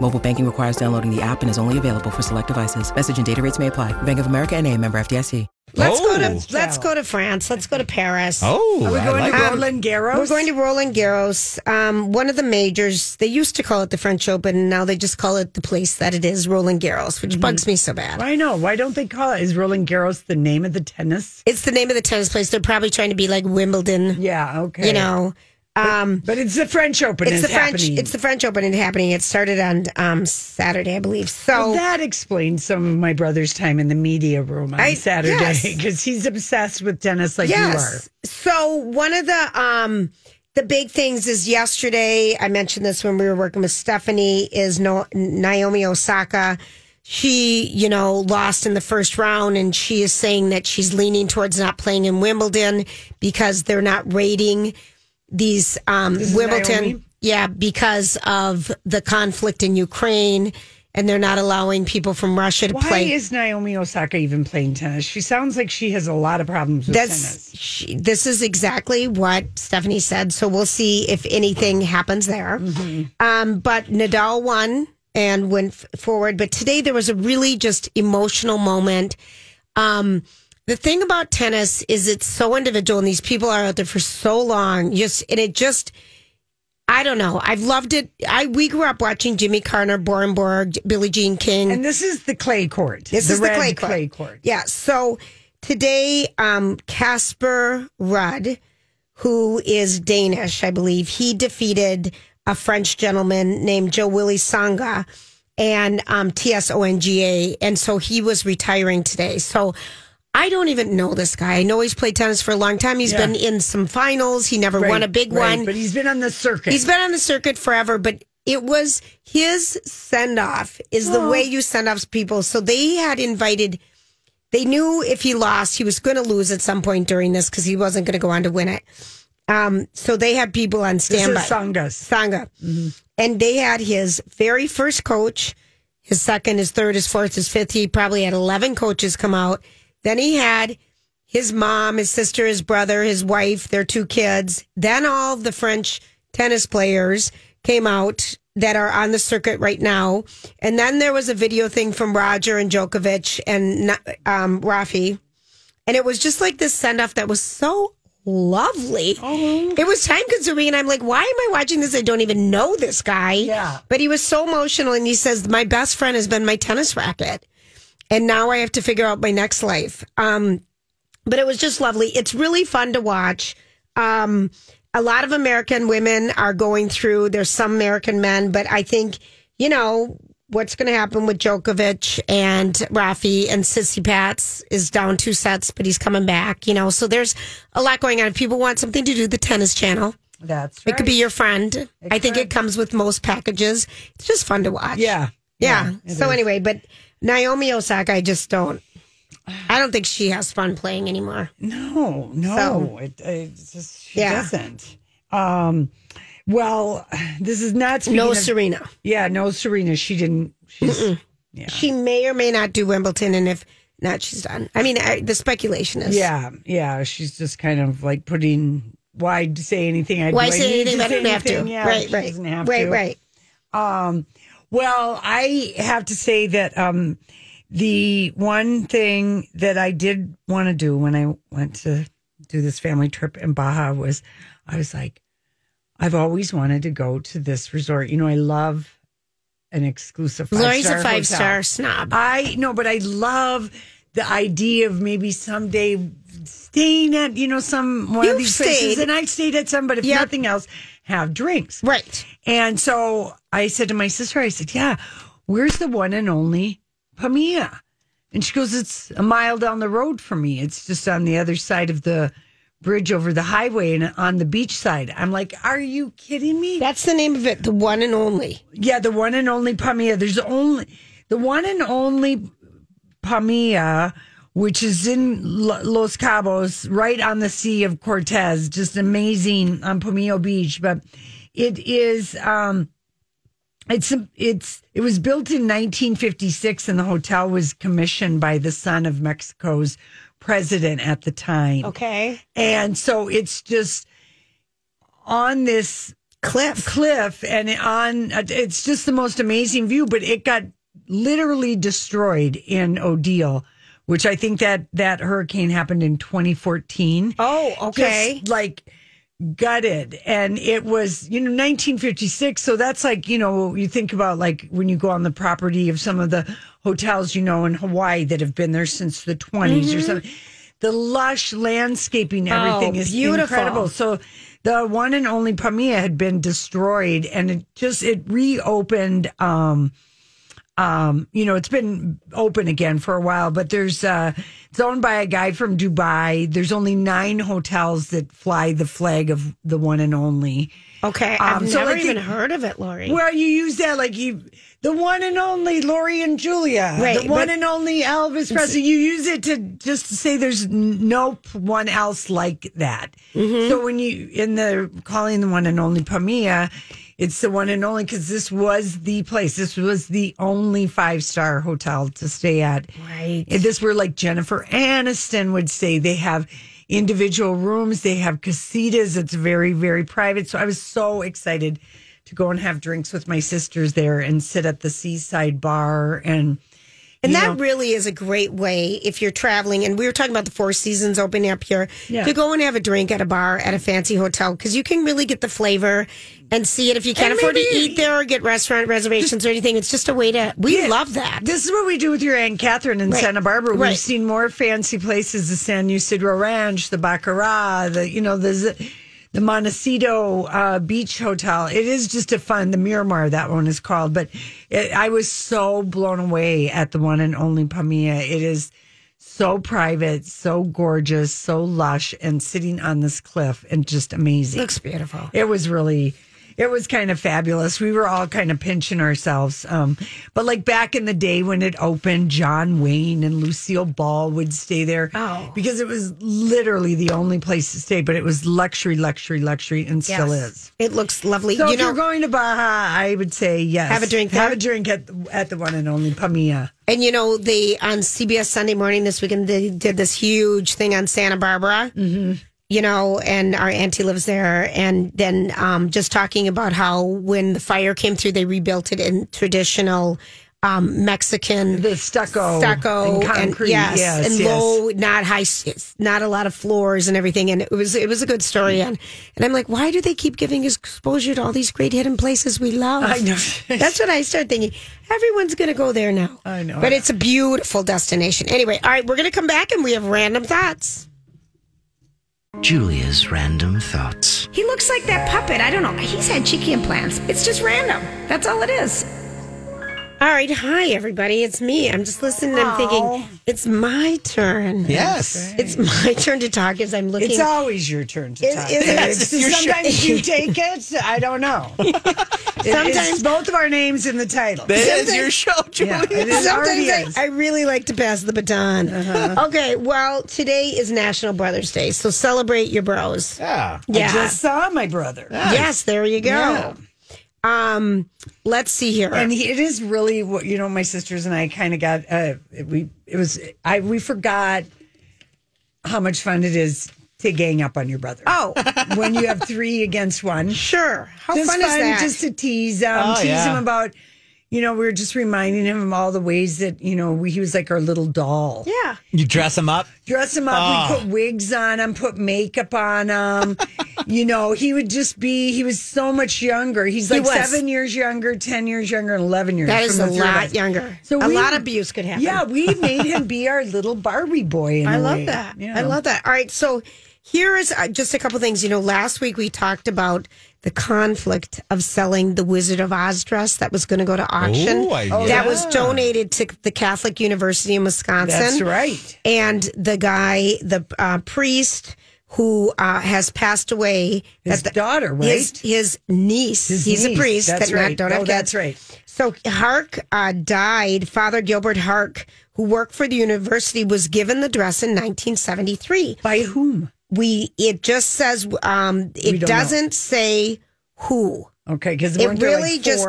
Mobile banking requires downloading the app and is only available for select devices. Message and data rates may apply. Bank of America and a member FDIC. Let's go Oh. to let's go to France. Let's go to Paris. Oh, Are we I going like to. Roland Garros? We're going to Roland Garros, um, one of the majors. They used to call it the French Open, and now they just call it the place that it is, Roland Garros, which bugs me so bad. I know. Why don't they call it? Is Roland Garros the name of the tennis? It's the name of the tennis place. They're probably trying to be like Wimbledon, Yeah. Okay. you know. Um, but it's the French Open. it's is the French. happening. It's the French Open happening. It started on um, Saturday, I believe. So Well, that explains some of my brother's time in the media room on I- Saturday yes. because he's obsessed with tennis like you are. Yes. So one of the um the big things is yesterday. I mentioned this when we were working with Stephanie. Is no, Naomi Osaka. She, you know, lost in the first round, and she is saying that she's leaning towards not playing in Wimbledon because they're not rating these um Wimbledon. Yeah, because of the conflict in Ukraine, and they're not allowing people from Russia to Why play. is Naomi Osaka even playing tennis? She sounds like she has a lot of problems with That's tennis. she, this is exactly what Stephanie said. So we'll see if anything happens there. Mm-hmm. Um, but Nadal won and went f- forward. But today there was a really just emotional moment. Um, the thing about tennis is it's so individual, and these people are out there for so long. Just and it just. I don't know. I've loved it. I we grew up watching Jimmy Carter, Bjorn Borg, Billie Jean King. And this is the clay court. This the is the clay court. clay court. Yeah. So today, um, Casper Ruud, who is Danish, I believe, he defeated a French gentleman named Joe Willie Tsonga and um, TSONGA. And so he was retiring today. So I don't even know this guy. I know he's played tennis for a long time. He's Yeah. been in some finals. He never won a big right, one. But he's been on the circuit. He's been on the circuit forever, but it was his send off is the way you send off people. So they had invited, they knew if he lost, he was going to lose at some point during this because he wasn't going to go on to win it. Um, so they had people on this standby. is Tsonga's. Tsonga. And they had his very first coach, his second, his third, his fourth, his fifth. He probably had 11 coaches come out. Then he had his mom, his sister, his brother, his wife, their two kids. Then all the French tennis players came out that are on the circuit right now. And then there was a video thing from Roger and Djokovic and um, Rafi. And it was just like this send off that was so lovely. It was time consuming. And I'm like, why am I watching this? I don't even know this guy. Yeah. But he was so emotional. And he says, my best friend has been my tennis racket. And now I have to figure out my next life. Um, but it was just lovely. It's really fun to watch. Um, a lot of American women are going through, there's some American men, but I think, you know, what's going to happen with Djokovic and Rafi and Tsitsipas is down two sets, but he's coming back, you know. So there's a lot going on. If people want something to do, the tennis channel. That's right. It could be your friend. I think it comes with most packages. It's just fun to watch. Yeah. Yeah. it so is. anyway, but Naomi Osaka, I just don't. I don't think she has fun playing anymore. No, no, So- it, it's just she Yeah. doesn't. Um, well, this is not No of- Serena. Yeah, no, Serena. She didn't. She's yeah, She may or may not do Wimbledon, and if not, she's done. I mean, I, the speculation is yeah, yeah. She's just kind of like putting. Why say anything? I Why I say anything? I don't have to. Yeah, right, right, have right, to. right. Um, well, I have to say that um, the one thing that I did want to do when I went to do this family trip in Baja was I was like, I've always wanted to go to this resort. You know, I love an exclusive Lori's a five star snob. I know, but I love the idea of maybe someday staying at you know some one of You've these places, and I stayed at some, but if Yep. nothing else, have drinks. Right. And so I said to my sister, I said, Yeah, where's the one and only Palmilla? And she goes, It's a mile down the road from me. It's just on the other side of the bridge over the highway and on the beach side. I'm like, Are you kidding me? That's the name of it, the one and only. Yeah, the one and only Palmilla. There's only the one and only Palmilla, which is in Los Cabos, right on the Sea of Cortez. Just amazing on Palmilla Beach. But it is, um, it's it's it was built in 1956, and the hotel was commissioned by the son of Mexico's president at the time. Okay. And so it's just on this Cliff. cliff and on it's just the most amazing view but it got literally destroyed in Odile which I think that that hurricane happened in 2014 Oh, okay. Just, like gutted and it was you know 1956 so that's like you know you think about like when you go on the property of some of the hotels you know in Hawaii that have been there since the 20s or something the lush landscaping everything Mm-hmm. Oh, is beautiful. incredible so the one and only Palmilla had been destroyed and it just it reopened um um you know it's been open again for a while but there's uh it's owned by a guy from Dubai there's only 9 hotels that fly the flag of the one and only Okay. I've Um, so, never like, even the- heard of it, Lori. well you use that like you the one and only Lori and Julia Right, the one and only Elvis Presley you use it to just to say there's no one else like that Mm-hmm. so when you in the calling the one and only Palmilla it's the one and only because this was the place this was the only five star hotel to stay at Right. and this where like Jennifer Aniston would say they have individual rooms, they have casitas. It's very, very private. So I was so excited to go and have drinks with my sisters there and sit at the seaside bar and And you that know, really is a great way if you're traveling. And we were talking about the Four Seasons opening up here Yeah. to go and have a drink at a bar at a fancy hotel because you can really get the flavor and see it. If you can't And afford to eat there or get restaurant reservations or anything, it's just a way to. We Yeah. love that. This is what we do with your Aunt Catherine in Right. Santa Barbara. We've seen more fancy places, the San Ysidro Ranch, the Bacara, the, you know, the, the Montecito uh, Beach Hotel. It is just a fun, the Miramar, that one is called. But it, I was so blown away at the one and only Palmilla. It is so private, so gorgeous, so lush, and sitting on this cliff and just amazing. Looks beautiful. It was really, it was kind of fabulous. We were all kind of pinching ourselves. Um, but like back in the day when it opened, John Wayne and Lucille Ball would stay there. Oh. Because it was literally the only place to stay, but it was luxury, luxury, luxury, and still Yes. is. It looks lovely. So you if know, you're going to Baja, I would say yes. Have a drink Have a drink at, at the one and only Palmilla. and you know, they on CBS Sunday morning this weekend they did this huge thing on Santa Barbara. Mm-hmm. You know, and our auntie lives there, and then um, just talking about how when the fire came through, they rebuilt it in traditional um, Mexican The stucco. stucco and concrete. yes, yes, and yes. low, not high, not a lot of floors and everything. And it was it was a good story. And and I'm like, why do they keep giving exposure to all these great hidden places we love? I know. That's what I started thinking. Everyone's going to go there now. I know. but it's a beautiful destination. Anyway, all right, we're going to come back and we have random thoughts. Julia's random thoughts. He looks like that puppet. I don't know. He's had cheeky implants. It's just random. That's all it is. All right, hi everybody. It's me. I'm just listening. I'm thinking it's my turn. Yes. It's my turn to talk as I'm looking. It's always your turn to Is- talk. is it? It's- Your sometimes you take it. I don't know. Sometimes Sometimes- both of our names in the title. This is your show, Julie. Yeah, it is already Sometimes is. I, I really like to pass the baton. Uh-huh. Okay, well, today is National Brothers Day, so celebrate your bros. Yeah. Yeah. I just saw my brother. Yes, there you go. Yeah. Um, let's see here. And he, it is really what you know. My sisters and I kind of got uh, we. It was I. We forgot how much fun it is to gang up on your brother. oh, when you have three against one, sure. How just fun is that? Just to tease him, Oh, tease yeah. him about. You know, we were just reminding him of all the ways that you know we, he was like our little doll. yeah. You dress him up. dress him up. Oh. We put wigs on him, put makeup on him. you know, he would just be. He was so much younger. He's He like was. seven years younger, ten years younger, and eleven years. That is from a the three of lot younger. So a we- lot of abuse could happen. Yeah, we made him be our little Barbie boy. In I a love way. that. Yeah. I love that. All right, so here is uh, just a couple things. You know, last week we talked about the conflict of selling the Wizard of Oz dress that was going to go to auction. Ooh, I- Oh, That yeah. was donated to the Catholic University in Wisconsin. That's right. And the guy, the uh, priest who uh, has passed away, His the- daughter, right? His, his niece. His He's niece. a priest That's that not, right. don't have Oh, that's kids. right. So Hartke uh, died. Father Gilbert Hartke, who worked for the university, was given the dress in 1973. By whom? We it just says um, it don't know. doesn't say who. Okay, because It really like just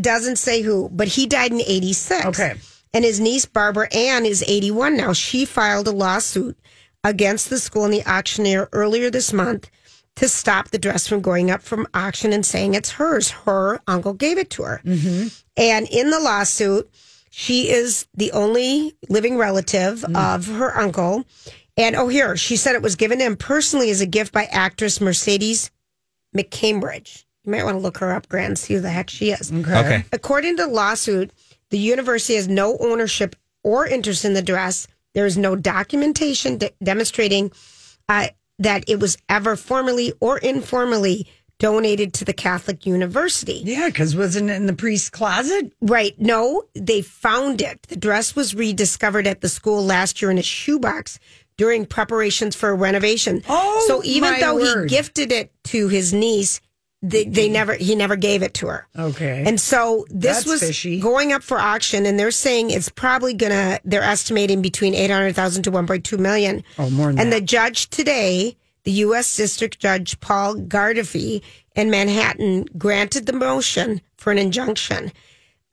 doesn't say who, but he died in 86. Okay. And his niece, Barbara Ann, is 81 now. She filed a lawsuit against the school and the auctioneer earlier this month to stop the dress from going up from auction and saying it's hers. Her uncle gave it to her. Mm-hmm. And in the lawsuit, she is the only living relative Mm. of her uncle. And oh, here, she said it was given to him personally as a gift by actress Mercedes McCambridge. You might want to look her up, Grant, see who the heck she is. Okay. According to the lawsuit, the university has no ownership or interest in the dress. There is no documentation de- demonstrating uh, that it was ever formally or informally donated to the Catholic University. Yeah, because wasn't it in the priest's closet? Right. No, they found it. The dress was rediscovered at the school last year in a shoebox during preparations for a renovation. Oh, so even though word. he gifted it to his niece, they, they never he never gave it to her. Okay. And so this That's was fishy. going up for auction, and they're saying it's probably gonna. They're estimating between eight hundred thousand to one point two million. Oh, more than And that. the judge today, the U.S. District Judge Paul Gardephe in Manhattan, granted the motion for an injunction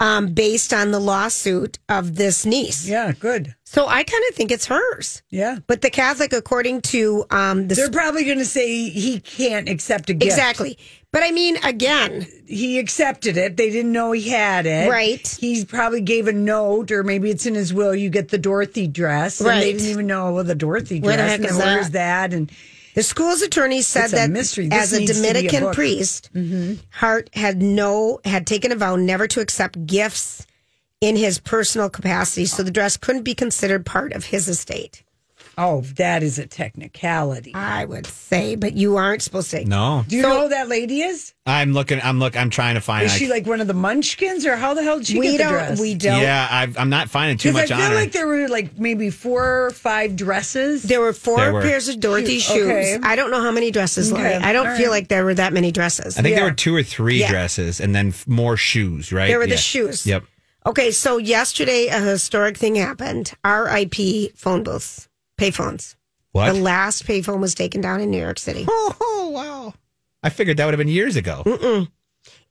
um, based on the lawsuit of this niece. yeah, good. So I kind of think it's hers. Yeah. But the Catholic, according to um, the They're probably going to say he can't accept a gift. exactly. But I mean, again, He accepted it. They didn't know he had it. Right. He probably gave a note, or maybe it's in his will. You get the Dorothy dress. And they didn't even know well, the Dorothy dress. Where the heck and is that? And The school's attorney said that mystery. As a be a Dominican. Mm-hmm. priest, Hartke had no had taken a vow never to accept gifts in his personal capacity, so the dress couldn't be considered part of his estate. Oh, that is a technicality. I would say, but you aren't supposed to. No, Do you know who that lady is? I'm looking. I'm look. I'm trying to find. Is I- she like one of the Munchkins, or how the hell did she we get the don't. dress? We don't. yeah, I've, I'm not finding too Because I feel on like there were like maybe four or five dresses. There were four There were. pairs of Dorothy Shoe- shoes. okay. I don't know how many dresses. Okay. Lori. I don't All feel right. like there were that many dresses. I think there were two or three Yeah. dresses, and then more shoes. Right? There were the shoes. Yep. Okay, so yesterday a historic thing happened. R.I.P. phone booths, payphones. What? The last payphone was taken down in New York City. Oh, wow! I figured that would have been years ago.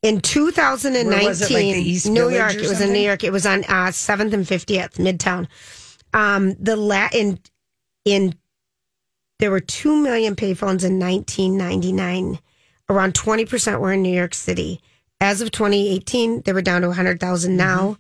In 2019, was it, like the East New Village York, or it was in? New York. It was on uh, 7th and 50th, Midtown. Um, the la- in in there were 2 million payphones in 1999. Around 20% were in New York City. As of 2018, they were down to 100,000 now. Mm-hmm.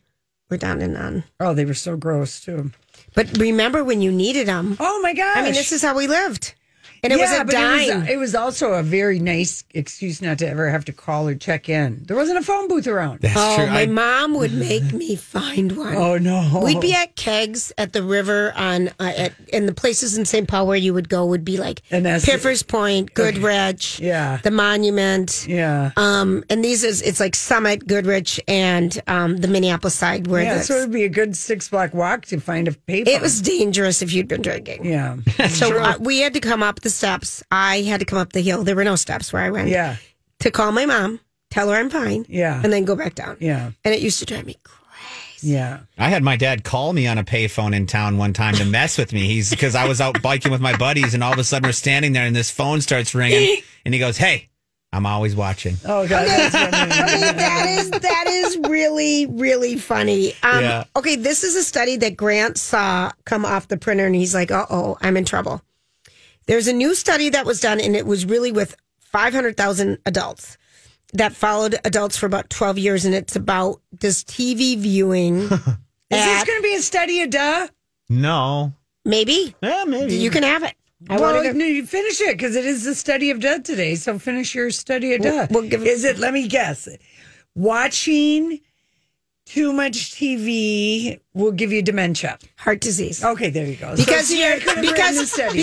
We're down to none. Oh, they were so gross too. But remember when you needed them? Oh my gosh! I mean, this is how we lived. And it was a but dime. It was, it was also a very nice excuse not to ever have to call or check in. There wasn't a phone booth around. That's oh, true. my I, mom would make me find one. Oh no! We'd be at kegs at the river on uh, at and the places in St. Paul where you would go would be like And that's- Piffers Point, Goodrich, Yeah. the Monument. yeah. Um, and these is it's like Summit, Goodrich, and um, the Minneapolis side where yeah, the- so it'd be a good six block walk to find a payphone. it was dangerous if you'd been drinking. Yeah. So uh, we had to come up the steps. I had to come up the hill. There were no steps where I went. Yeah. To call my mom, tell her I'm fine. Yeah. And then go back down. Yeah. And it used to drive me crazy. Yeah. I had my dad call me on a payphone in town one time to mess with me. He's because I was out biking with my buddies, and all of a sudden we're standing there, and this phone starts ringing, and he goes, "Hey, I'm always watching." Oh god. That's funny. Okay, that is that is really really funny. Um, Yeah. Okay, this is a study that Grant saw come off the printer, and he's like, "Uh oh, I'm in trouble." There's a new study that was done, and it was really with 500,000 adults that followed adults for about 12 years, and it's about does TV viewing. Is this going to be a study of duh? No, maybe yeah, maybe you can have it. I well, want to no, you finish it because it is the study of duh today. So finish your study of duh. we'll give- is it? Let me guess. Watching too much TV will give you dementia. Heart disease. Okay, there you go. Because see, you're- I could because- the study.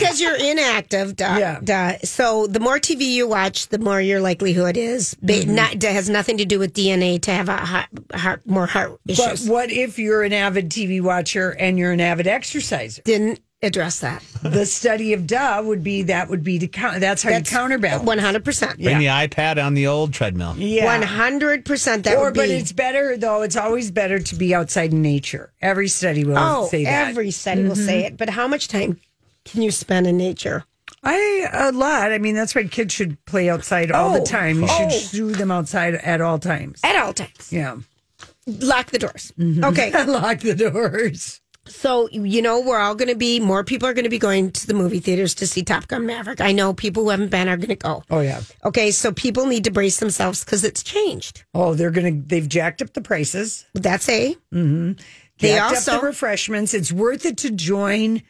Because you're inactive. Duh, Yeah. duh. So the more TV you watch, the more your likelihood is. Ba- Mm-hmm. Not that has nothing to do with DNA to have a heart, heart more heart issues. But what if you're an avid TV watcher and you're an avid exerciser? Didn't address that. The study of duh would be that would be to count. That's how you counterbalance. One hundred percent. Bring the iPad on the old treadmill. Yeah. One hundred percent. That or, would be. but it's better though. It's always better to be outside in nature. Every study will oh, say that. Mm-hmm. every study will say it. But how much time can you spend in nature? I a lot. I mean, that's why kids should play outside all Oh, the time. You oh. should do them outside at all times. At all times. Yeah. Lock the doors. Mm-hmm. Okay. Lock the doors. So, you know, we're all going to be, more people are going to be going to the movie theaters to see Top Gun Maverick. I know people who haven't been are going to go. Oh yeah. Okay, so people need to brace themselves because it's changed. Oh, they're gonna. They've jacked up the prices. That's A. Mm-hmm. They Jacked also- up the refreshments. It's worth it to join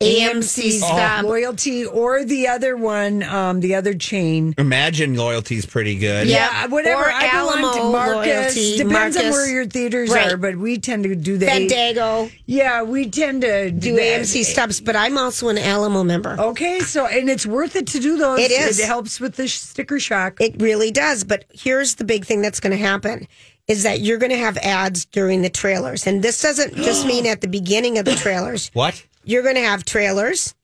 AMC stubs. loyalty or the other one, um, the other chain. Imagine loyalty's pretty good. Yeah, whatever. Or I belong to Alamo Marcus. Loyalty, Depends on where your theaters Right. are, but we tend to do the Fandango. Yeah, we tend to Do that. AMC stubs, but I'm also an Alamo member. Okay, so and it's worth it to do those. It is. It helps with the sticker shock. It really does. But here's the big thing that's going to happen is that you're going to have ads during the trailers. And this doesn't just mean at the beginning of the trailers. What? You're going to have trailers,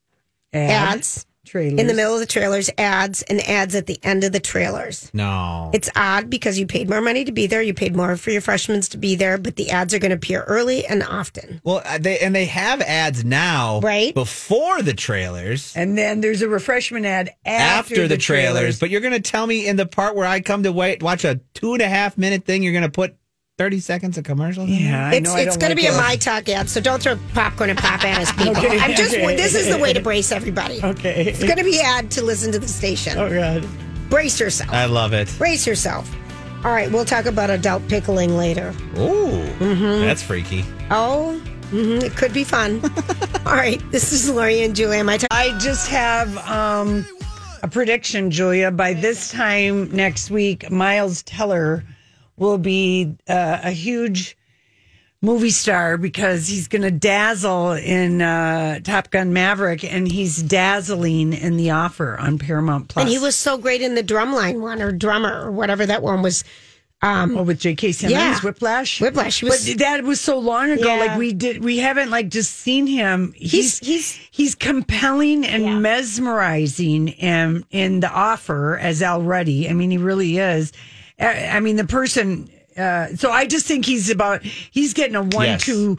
Ad, ads trailers in the middle of the trailers, ads, and ads at the end of the trailers. No. It's odd because you paid more money to be there. You paid more for your freshmen to be there, but the ads are going to appear early and often. well, uh, they and they have ads now, Right. Before the trailers, And then there's a refreshment ad after, after, the, trailers. But you're going to tell me in the part where I come to wait, watch a two and a half minute thing, you're going to put thirty seconds of commercials. Yeah, I it's know it's don't going to be a my talk ad, so don't throw popcorn and pop at us, people. Okay, I'm just okay. this is the way to brace everybody. Okay. It's going to be ad to listen to the station. Oh god. Brace yourself. I love it. brace yourself. All right, we'll talk about adult pickling later. Ooh, Mm-hmm. that's freaky. Oh, mhm, it could be fun. All right, this is Lori and Julia. My talk. I just have um, a prediction, Julia. By this time next week, Miles Teller will be uh, a huge movie star because he's going to dazzle in uh, Top Gun Maverick, and he's dazzling in The Offer on Paramount Plus. And he was so great in the drumline one or drummer or whatever that one was. Um, Oh, with J.K. Simmons, Yeah. Whiplash, Whiplash. Was- but that was so long ago. Yeah. Like we did, we haven't like just seen him. He's He's- he's- he's compelling and Yeah. mesmerizing, and in the offer as Al Ruddy. I mean, he really is. I, I mean, the person. Uh, so I just think he's about. He's getting a one-two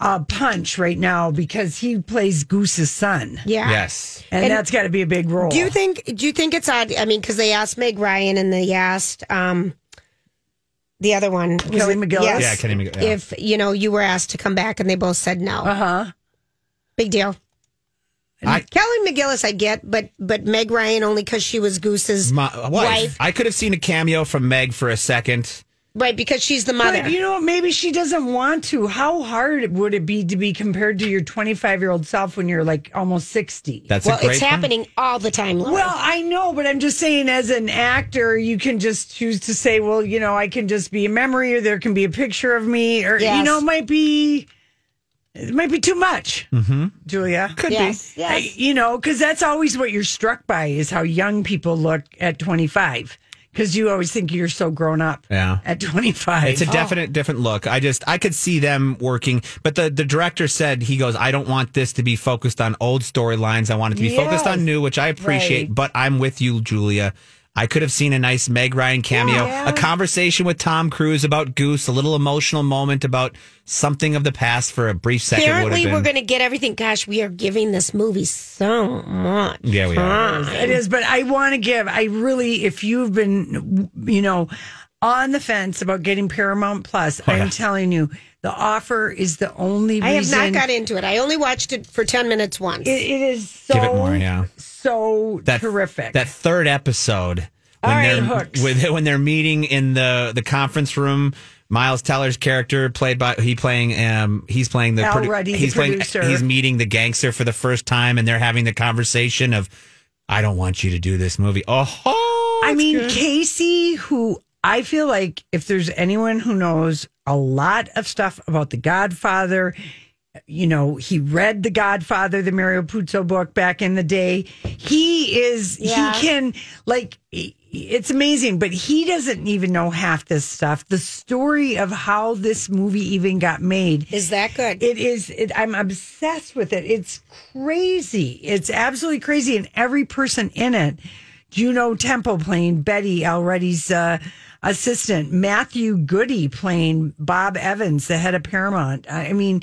uh, punch right now because he plays Goose's son, yeah. Yes. and, And that's got to be a big role. Do you think? Do you think it's odd? I mean, because they asked Meg Ryan and they asked um, the other one, Kelly it- McGillis? Yes, Yeah, Kelly McGillis, yeah. If you know you were asked to come back and they both said no, Uh huh. big deal. I- Kelly McGillis, I get, but but Meg Ryan only because she was Goose's My wife. wife, I could have seen a cameo from Meg for a second. right? Because she's the mother. But you know, maybe she doesn't want to. How hard would it be to be compared to your 25 year old self when you're like almost 60? That's well, a great it's point. happening all the time. Laura. well, I know, but I'm just saying, as an actor, you can just choose to say, well, you know, I can just be a memory, or there can be a picture of me, or you know, it might be, it might be too much, mm-hmm. Julia. Could Yes, be, yes. I- you know, because that's always what you're struck by is how young people look at 25. because you always think you're so grown up. Yeah. At 25. It's a definite different look. I just I could see them working, but the the director said he goes, I don't want this to be focused on old storylines. I want it to be focused on new, which I appreciate. Right. But I'm with you, Julia. I could have seen a nice Meg Ryan cameo, Yeah. a conversation with Tom Cruise about Goose, a little emotional moment about something of the past for a brief second. would Apparently, have we're going to get everything. Gosh, we are giving this movie so much. Yeah, we are. It is, but I want to give. I really, if you've been, you know, on the fence about getting Paramount Plus, Oh. I'm telling you, the offer is the only reason. I have reason. not got into it. I only watched it for 10 minutes once. It, it is so Give it more, yeah. so that terrific. That third episode when All right, they're hooks. with when they're meeting in the the conference room. Miles Teller's character played by he playing um he's playing the Al Ruddy, the he's playing producer. he's meeting the gangster for the first time and they're having the conversation of I don't want you to do this movie. Oh, I mean, good. Casey, who I feel like if there's anyone who knows a lot of stuff about The Godfather, you know, he read The Godfather, the Mario Puzo book back in the day. He is, Yeah. he can, like, it's amazing, but he doesn't even know half this stuff. The story of how this movie even got made. Is that good? It is. It, I'm obsessed with it. It's crazy. It's absolutely crazy, and every person in it. Juno Temple playing Betty Al Ruddy's uh, assistant. Matthew Goode playing Bob Evans, the head of Paramount. I mean,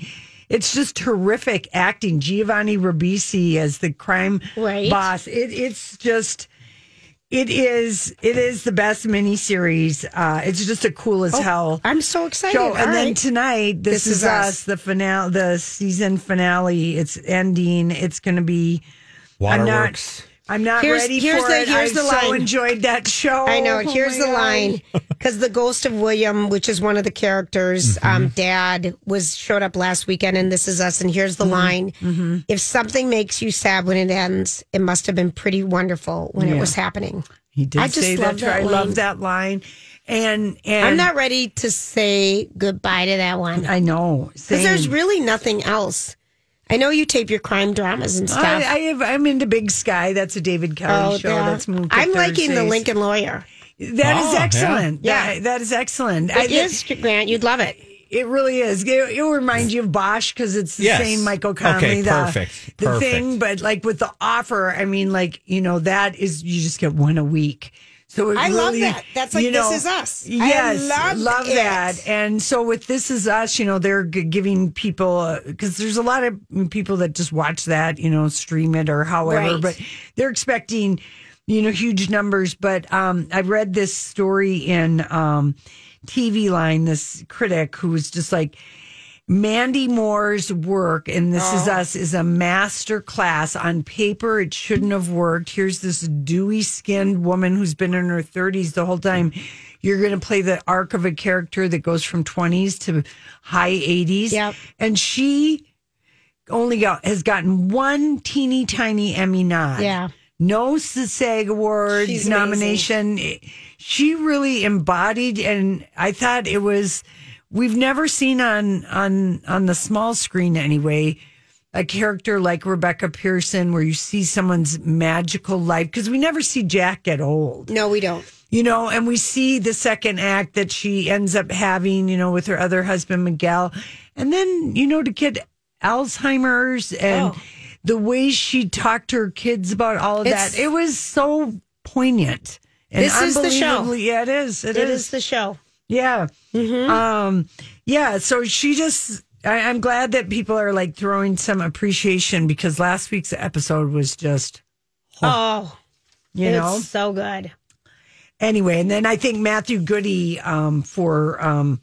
it's just terrific acting. Giovanni Ribisi as the crime Right. boss. It, it's just. It is. It is the best miniseries. Uh, it's just a cool as hell I'm so excited. show. All And then right. tonight, this, is, us. the finale, the season finale. It's ending. It's going to be. I'm not. Waterworks. I'm not Here's- ready here's for the- it. here's I the so line. enjoyed that show. I know. Oh Here's the God. line because the ghost of William, which is one of the characters, Mm-hmm. um, dad was showed up last weekend, and this is us. And here's Mm-hmm. the line: If something makes you sad when it ends, it must have been pretty wonderful when it was happening. He did I just say love that. that I love that line. And and I'm not ready to say goodbye to that one I know. because there's really nothing else. I know you tape your crime dramas and stuff. I, I have. I'm into Big Sky. That's a David Kelley oh, show. Oh, yeah. That's moved. I'm liking the Lincoln Lawyer. That is Oh, yeah. excellent. Yeah. That, that is excellent. i It is Grant. You'd love it. It really is. It, it will remind you of Bosch because it's the Yes. same Michael Connelly. Okay, the, perfect, The perfect. thing, but like with the offer, I mean, like you know, that is you just get one a week. So I love that. That's like you know, This Is Us. I Yes, love it. that. And so with This Is Us, you know, they're giving people because there's a lot of people that just watch that, you know, stream it or however, Right. but they're expecting, you know, huge numbers. But um, I read this story in um, TV Line, this critic who was just like, Mandy Moore's work, and This Is oh. Us, is a master class. On paper, it shouldn't have worked. Here's this dewy skinned woman who's been in her 30s the whole time. You're going to play the arc of a character that goes from 20s to high 80s. Yep. And she only got has gotten one teeny tiny Emmy nod. Yeah. No SAG Awards She's amazing. nomination. She really embodied, and I thought it was. We've never seen on on on the small screen anyway a character like Rebecca Pearson where you see someone's magical life because we never see Jack get old No, we don't. you know, and we see the second act that she ends up having, you know, with her other husband, Miguel. And then, you know, to get Alzheimer's and Oh. the way she talked to her kids about all of It's- that, it was so poignant. And This is the show. Yeah, it is. It is the show. Yeah. Mm-hmm. Um, yeah. So she just, I, I'm glad that people are like throwing some appreciation because last week's episode was just, Oh, you it's know, so good. anyway, and then I think Matthew Goode um, for um,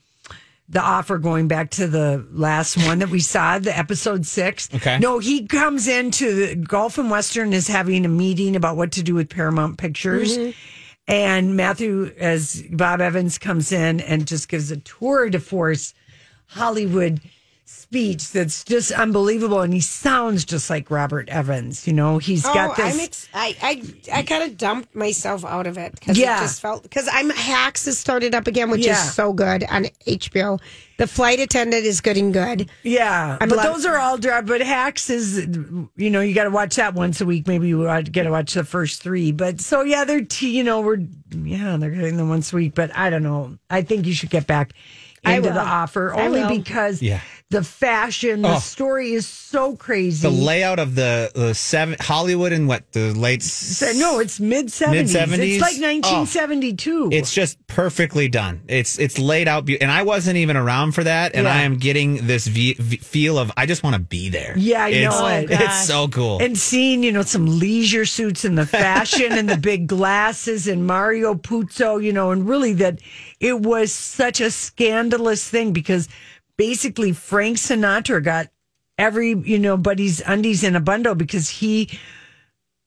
the offer going back to the last one that we saw, the episode six. Okay. No, he comes into the Gulf and Western is having a meeting about what to do with Paramount Pictures. And Matthew, as Bob Evans comes in and just gives a tour de force Hollywood speech that's just unbelievable, and he sounds just like Robert Evans. You know, he's got this. Oh, I'm ex- I I I kind of dumped myself out of it because Yeah. it just felt because I'm Hacks has started up again, which Yeah. is so good on HBO. The flight attendant is good and good. Yeah, I'm but love- those are all dry. But Hacks is, you know, you got to watch that once a week. Maybe you got to watch the first three. But so yeah, they're t- you know we're yeah they're getting them once a week. But I don't know. I think you should get back into the offer only because Yeah. The fashion, the Oh. story is so crazy. The layout of the, the seven Hollywood in what the late So- no, it's mid seventies. It's like Oh. nineteen seventy two. It's just perfectly done. It's it's laid out, be- and I wasn't even around for that, and Yeah. I am getting this v- v- feel of I just want to be there. Yeah, I it's, know it. It's so cool. And seeing, you know, some leisure suits and the fashion and the big glasses and Mario Puzo, you know, and really that it was such a scandalous thing because basically Frank Sinatra got every, you know, buddy's undies in a bundle because he,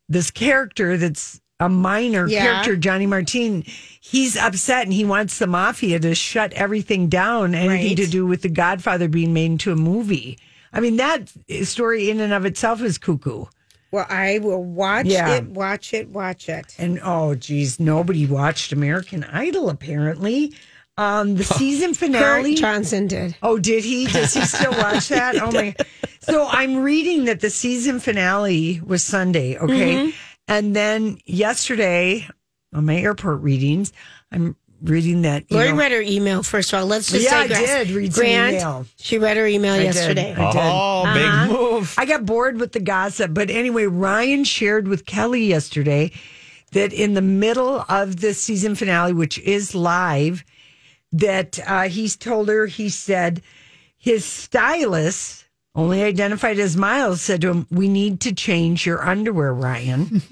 this character that's a minor Yeah. character, Johnny Martin, he's upset and he wants the mafia to shut everything down, anything Right. to do with The Godfather being made into a movie. I mean, that story in and of itself is cuckoo. Well, I will watch Yeah. it, watch it, watch it. And oh, geez, nobody watched American Idol apparently. Um, the season finale. Kurt Johnson did. Oh, did he? Does he still watch that? Oh my! So I'm reading that the season finale was Sunday. Okay, Mm-hmm. and then yesterday on my airport readings, I'm reading that. you Lori know- read her email first of all. Let's just Yeah, say, I did read some Grant, email. She read her email I did. yesterday. I did. oh, big move. I got bored with the gossip. But anyway, Ryan shared with Kelly yesterday that in the middle of the season finale, which is live, that uh, he's told her, he said his stylist, only identified as Miles, said to him, We need to change your underwear, Ryan.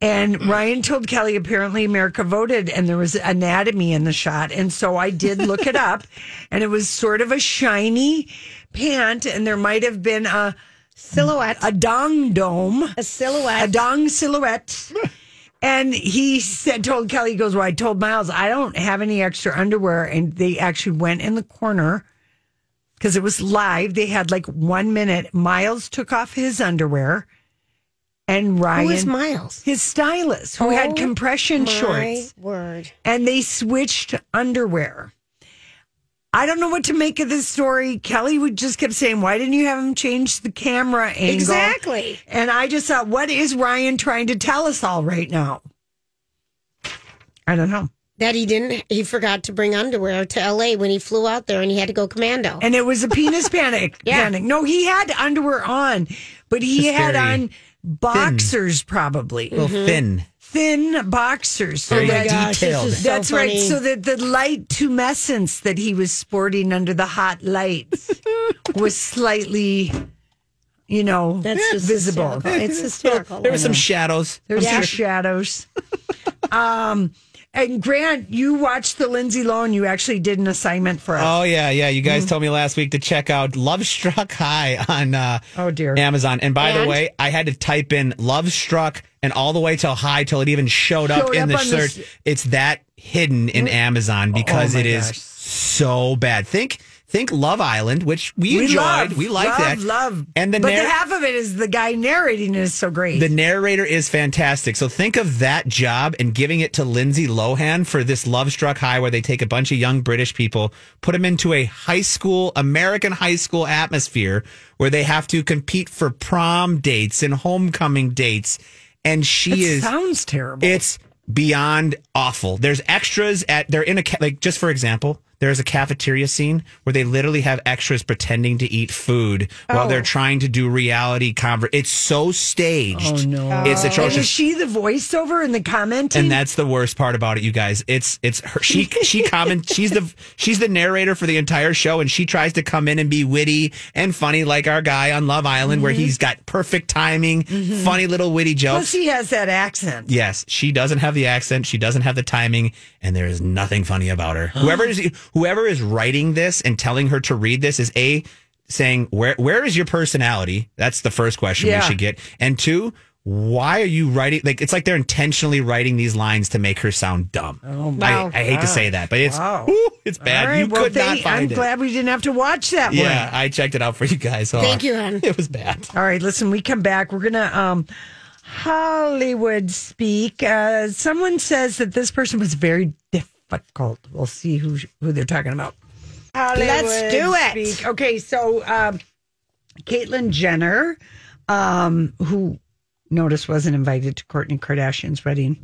And Ryan told Kelly apparently America voted and there was anatomy in the shot. And so I did look it up and it was sort of a shiny pant and there might have been a Silhouette. a dong dome, A silhouette. a dong silhouette. And he said, told Kelly, he goes, Well, I told Miles, I don't have any extra underwear. And they actually went in the corner because it was live. They had like one minute. Miles took off his underwear and Ryan, Who is Miles? his stylist, who had Oh, compression My shorts, word. and they switched underwear. I don't know what to make of this story. Kelly would just kept saying, "Why didn't you have him change the camera angle?" Exactly. And I just thought, what is Ryan trying to tell us all right now? I don't know. That he didn't, he forgot to bring underwear to LA when he flew out there and he had to go commando. And it was a penis panic. Yeah. panic. No, he had underwear on, but he Just had on boxers, probably A little thin. Thin boxers. So Very that gosh, this detailed. is so That's right. So that the light tumescence that he was sporting under the hot lights was slightly, you know, That's just visible. hysterical. It's hysterical. There were some shadows. There's some shadows. um, and Grant, you watched the Lindsay Lohan. You actually did an assignment for us. Oh yeah, yeah. You Mm-hmm. guys told me last week to check out Love Struck High on uh, Oh, dear. Amazon. And by the way, I had to type in Love Struck and all the way till high till it even showed up in up the search. s- it's that hidden in Amazon because my it is gosh. so bad. Think think Love Island, which we, we enjoyed. love, we like love, that. Love, And the but narr- the half of it is the guy narrating is so great. The narrator is fantastic. So think of that job and giving it to Lindsay Lohan for this Love Struck High, where they take a bunch of young British people, put them into a high school, American high school atmosphere where they have to compete for prom dates and homecoming dates. And she it is. sounds terrible. It's beyond awful. There's extras at they're in a like just for example, there's a cafeteria scene where they literally have extras pretending to eat food while Oh. they're trying to do reality conver It's so staged. Oh, no. It's And is atrocious. she the voiceover in the commenting? And that's the worst part about it, you guys. It's it's her. She she comment. She's the she's the narrator for the entire show, and she tries to come in and be witty and funny, like our guy on Love Island, where mm-hmm. he's got perfect timing, mm-hmm. funny little witty jokes. Plus, he has that accent. Yes, she doesn't have the accent. She doesn't have the timing, and there is nothing funny about her. whoever is whoever is writing this and telling her to read this is a saying where where is your personality? That's the first question Yeah. we should get, and two. why are you writing like it's like they're intentionally writing these lines to make her sound dumb. Oh, wow. I, I hate to say that, but it's Wow. whew, it's bad. All right, you well, could not find I'm it. glad we didn't have to watch that yeah, one. I checked it out for you guys. Oh, Thank you, hon. It was bad. All right, listen, we come back. We're going to um, Hollywood speak. Uh, someone says that this person was very difficult. We'll see who who they're talking about. Hollywood Let's do it. Speak. Okay, so um, Caitlyn Jenner, um, who notice wasn't invited to Kourtney Kardashian's wedding.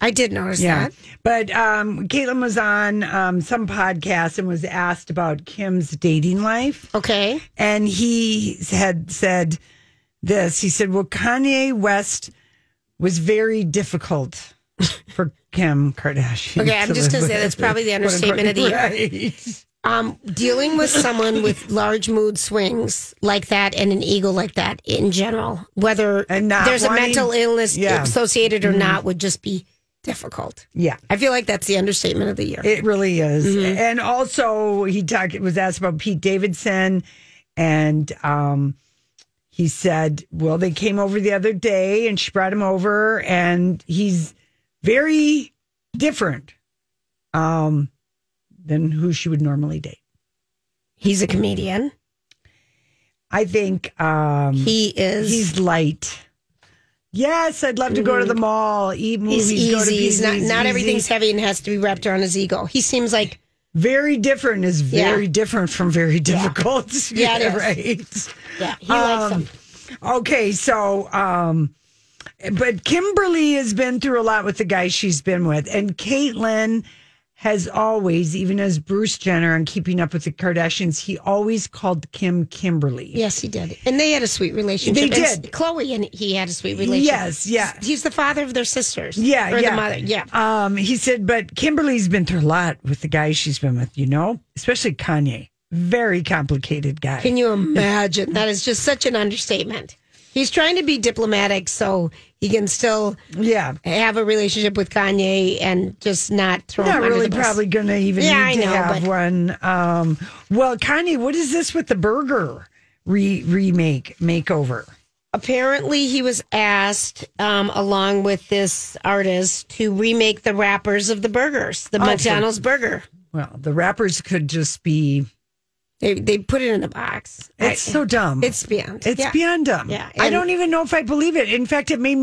I did notice Yeah. that. But um, Caitlyn was on um, some podcast and was asked about Kim's dating life. Okay. And he had said this. He said, Well, Kanye West was very difficult for Kim Kardashian. Okay, I'm just gonna say that's probably the understatement of the year. Right. Um, dealing with someone with large mood swings like that and an ego like that in general, whether there's a mental illness Yeah. Mm-hmm. associated or not, would just be difficult. Yeah. I feel like that's the understatement of the year. It really is. Mm-hmm. And also, he talked was asked about Pete Davidson, and um, he said, "Well, they came over the other day, and she brought him over, and he's very different um, than who she would normally date." He's a comedian. I think um, He is. he's light. Yes, I'd love to go to the mall, eat movies, he's go to easy. He's not, not everything's heavy and has to be wrapped around his ego. He seems like very different. Is Yeah. very different from very difficult. Yeah, it is. right. yeah, he likes Um, them. Okay, so um but Kimberly has been through a lot with the guys she's been with. And Caitlyn has always, even as Bruce Jenner on Keeping Up with the Kardashians, he always called Kim Kimberly. Yes, he did, and they had a sweet relationship. They And did. Khloe and he had a sweet relationship. Yes, yeah. He's the father of their sisters. Yeah, yeah. the mother. Yeah. Um, he said, but Kimberly's been through a lot with the guys she's been with, you know, especially Kanye. Very complicated guy. Can you imagine? That is just such an understatement. He's trying to be diplomatic so he can still yeah. have a relationship with Kanye and just not throw him Not under really probably going to even Yeah, need I to know, have but- one. Um, well, Kanye, what is this with the burger re- remake makeover? Apparently, he was asked, um, along with this artist, to remake the wrappers of the burgers, the Oh, McDonald's burger. Well, the wrappers could just be. They they put it in a box. It's I- so dumb. It's beyond. It's Yeah. beyond dumb. Yeah, I don't even know if I believe it. In fact, it made me.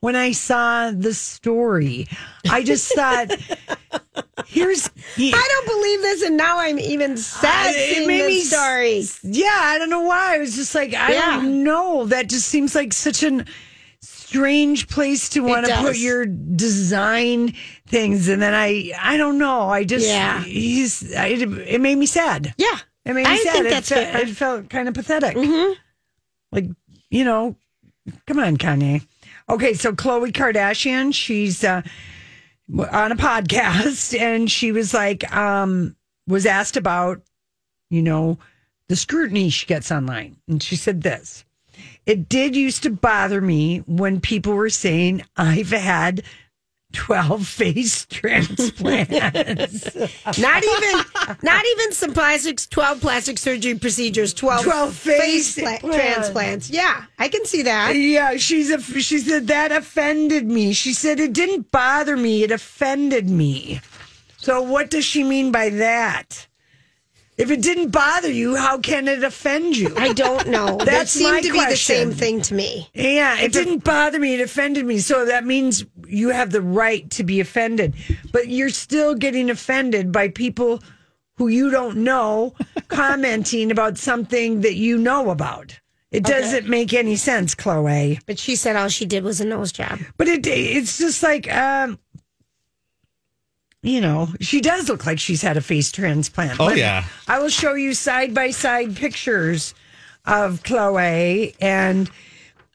when I saw the story. I just thought, here's. I don't believe this, and now I'm even sad it seeing made me story. Yeah, I don't know why. I was just like, I Yeah. don't know. That just seems like such an strange place to want to put your design things, and then I, I don't know. I just, Yeah. he's. I, it, it made me sad. Yeah, It made me I sad. think it, that's fe- fair. Mm-hmm. it felt kind of pathetic. Like, you know, come on, Kanye. Okay, so Khloe Kardashian, she's uh, on a podcast and she was like, um, was asked about, you know, the scrutiny she gets online. And she said this It did used to bother me when people were saying I've had 12 face transplants. Not even, not even some plastics. Twelve plastic surgery procedures. Twelve, 12 face pla- implants. transplants. Yeah, I can see that. Yeah, she's a. She said that offended me. She said it didn't bother me; it offended me. So, what does she mean by that? If it didn't bother you, how can it offend you? I don't know. that seemed to be the same thing to me. Yeah, it didn't bother me. It offended me. So that means you have the right to be offended. But you're still getting offended by people who you don't know commenting about something that you know about. It doesn't make any sense, Khloe. But she said all she did was a nose job. But it it's just like um you know, she does look like she's had a face transplant. Oh, Let- yeah. I will show you side by side pictures of Khloe and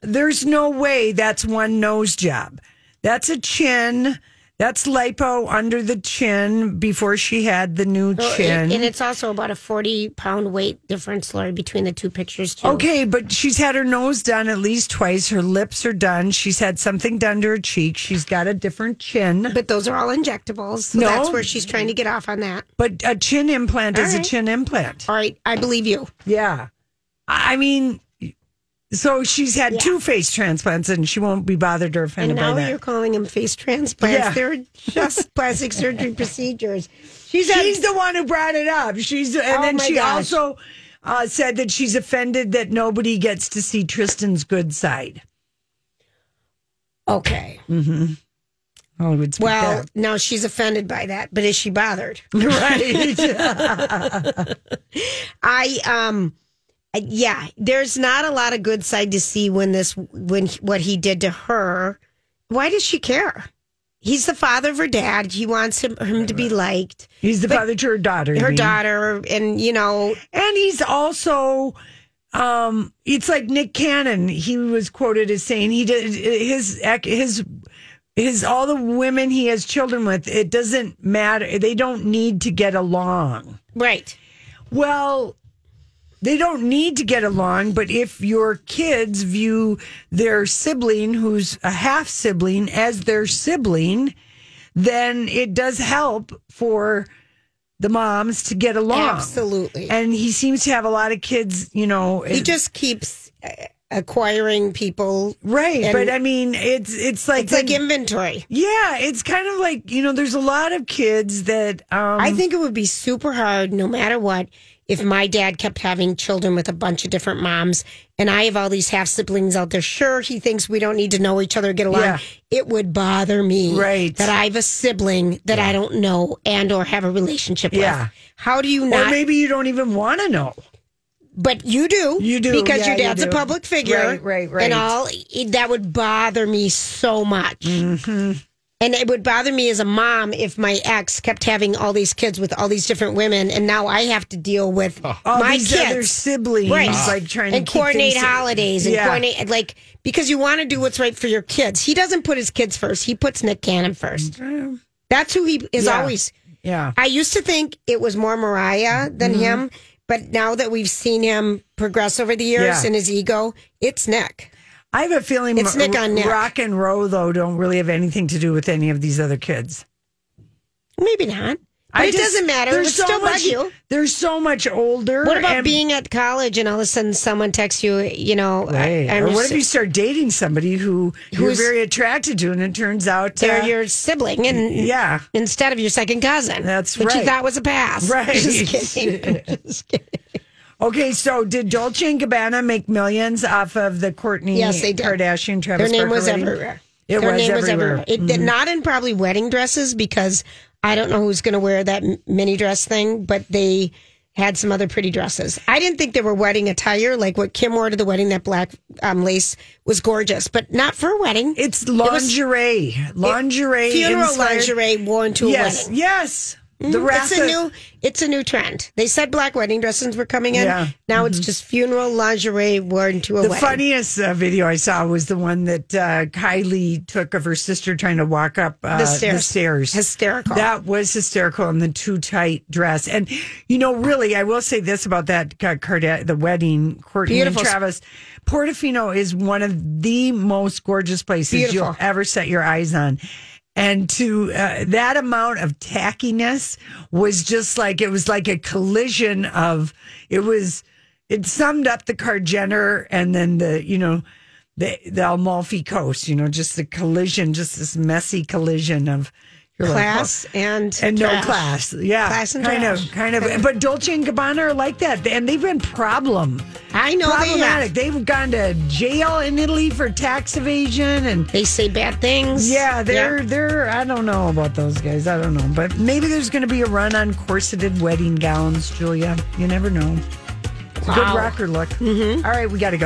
there's no way that's one nose job. That's a chin. That's lipo under the chin before she had the new chin. And it's also about a 40 pound weight difference, Lori, between the two pictures, too. Okay, but she's had her nose done at least twice. Her lips are done. She's had something done to her cheek. She's got a different chin. But those are all injectables. So No. that's where she's trying to get off on that. But a chin implant All is a chin implant. All right. I believe you. Yeah. I mean, so she's had Yeah. two face transplants and she won't be bothered or And offended by now you're calling them face transplants. Yeah. They're just plastic surgery procedures. She's, She's had, the one who brought it up. She's and Oh then she gosh. also uh, said that she's offended that nobody gets to see Tristan's good side. Okay. Hollywood speak Well, that. now she's offended by that, but is she bothered? right. I um yeah, there's not a lot of good side to see when this when what he did to her. Why does she care? He's the father of her dad. He wants him, him to be liked. He's the But- father to her daughter. Her mean? daughter, and you know, And he's also um it's like Nick Cannon. He was quoted as saying he did his his his all the women he has children with, it doesn't matter. They don't need to get along. right? Well, they don't need to get along, but if your kids view their sibling, who's a half sibling, as their sibling, then it does help for the moms to get along. Absolutely. And he seems to have a lot of kids, you know. He just keeps uh, acquiring people. right, but I mean, it's it's like It's like the- inventory. yeah, it's kind of like you know, there's a lot of kids that um, I think it would be super hard, no matter what, if my dad kept having children with a bunch of different moms and I have all these half siblings out there. Sure, he thinks we don't need to know each other, get along. Yeah. It would bother me Right. that I have a sibling that I don't know and or have a relationship Yeah. with. How do you know or maybe you don't even want to know. but you do. You do, Because yeah, your you dad's a public figure. Right, right, right. And all that would bother me so much. Mm-hmm. And it would bother me as a mom if my ex kept having all these kids with all these different women, and now I have to deal with All my these kids, other siblings, right? like trying and to coordinate things- holidays and Yeah. coordinate like because you want to do what's right for your kids. He doesn't put his kids first; he puts Nick Cannon first. That's who he is Yeah. always. Yeah. I used to think it was more Mariah than Mm-hmm. him, but now that we've seen him progress over the years Yeah. and his ego, it's Nick. I have a feeling It's Nick on Nick. Roc and Roe though don't really have anything to do with any of these other kids. Maybe not. But it just- doesn't matter. It they're still much, you. They're so much older. What about and- being at college and all of a sudden someone texts you, you know, Right. I, or what if you start dating somebody who you're Who's- very attracted to, and it turns out they're uh, your sibling and yeah. instead of your second cousin. That's which you right. thought was a pass. Right. Just kidding. Just kidding. Okay, so did Dolce and Gabbana make millions off of the Kourtney Yes, they did. Kardashian Travis Their name Barker was wedding? everywhere. It Their was name was everywhere. everywhere. It did not in probably wedding dresses because I don't know who's going to wear that mini dress thing, but they had some other pretty dresses. I didn't think they were wedding attire like what Kim wore to the wedding. That black um, lace was gorgeous, but not for a wedding. It's was- lingerie, lingerie, funeral inspired- lingerie worn to a Yes, yes. The Mhm. wrath it's a of- new it's a new trend. They said black wedding dresses were coming in. Yeah. Mm-hmm. Now it's just funeral lingerie worn to a wedding. The wedding. funniest uh, video I saw was the one that uh, Kylie took of her sister trying to walk up uh, The stairs. The stairs. Hysterical. That was hysterical in the too tight dress. And you know, really, I will say this about that uh, Carda- the wedding, Kourtney Beautiful. and Travis. Portofino is one of the most gorgeous places Beautiful. you'll ever set your eyes on. And to uh, that amount of tackiness was just like it was like a collision of it was it summed up the Card Jenner and then the you know the the Amalfi Coast, you know, just the collision, just this messy collision of You're like, class and and no class. Yeah, Class and kind trash. of, kind of. But Dolce and Gabbana are like that, and they've been problem. I know they problematic. have. They've gone to jail in Italy for tax evasion, and They say bad things. yeah, they're they're. I don't know about those guys. I don't know, but maybe there's going to be a run on corseted wedding gowns, Julia. You never know. A good rocker look. Mm-hmm. All right, we got to go.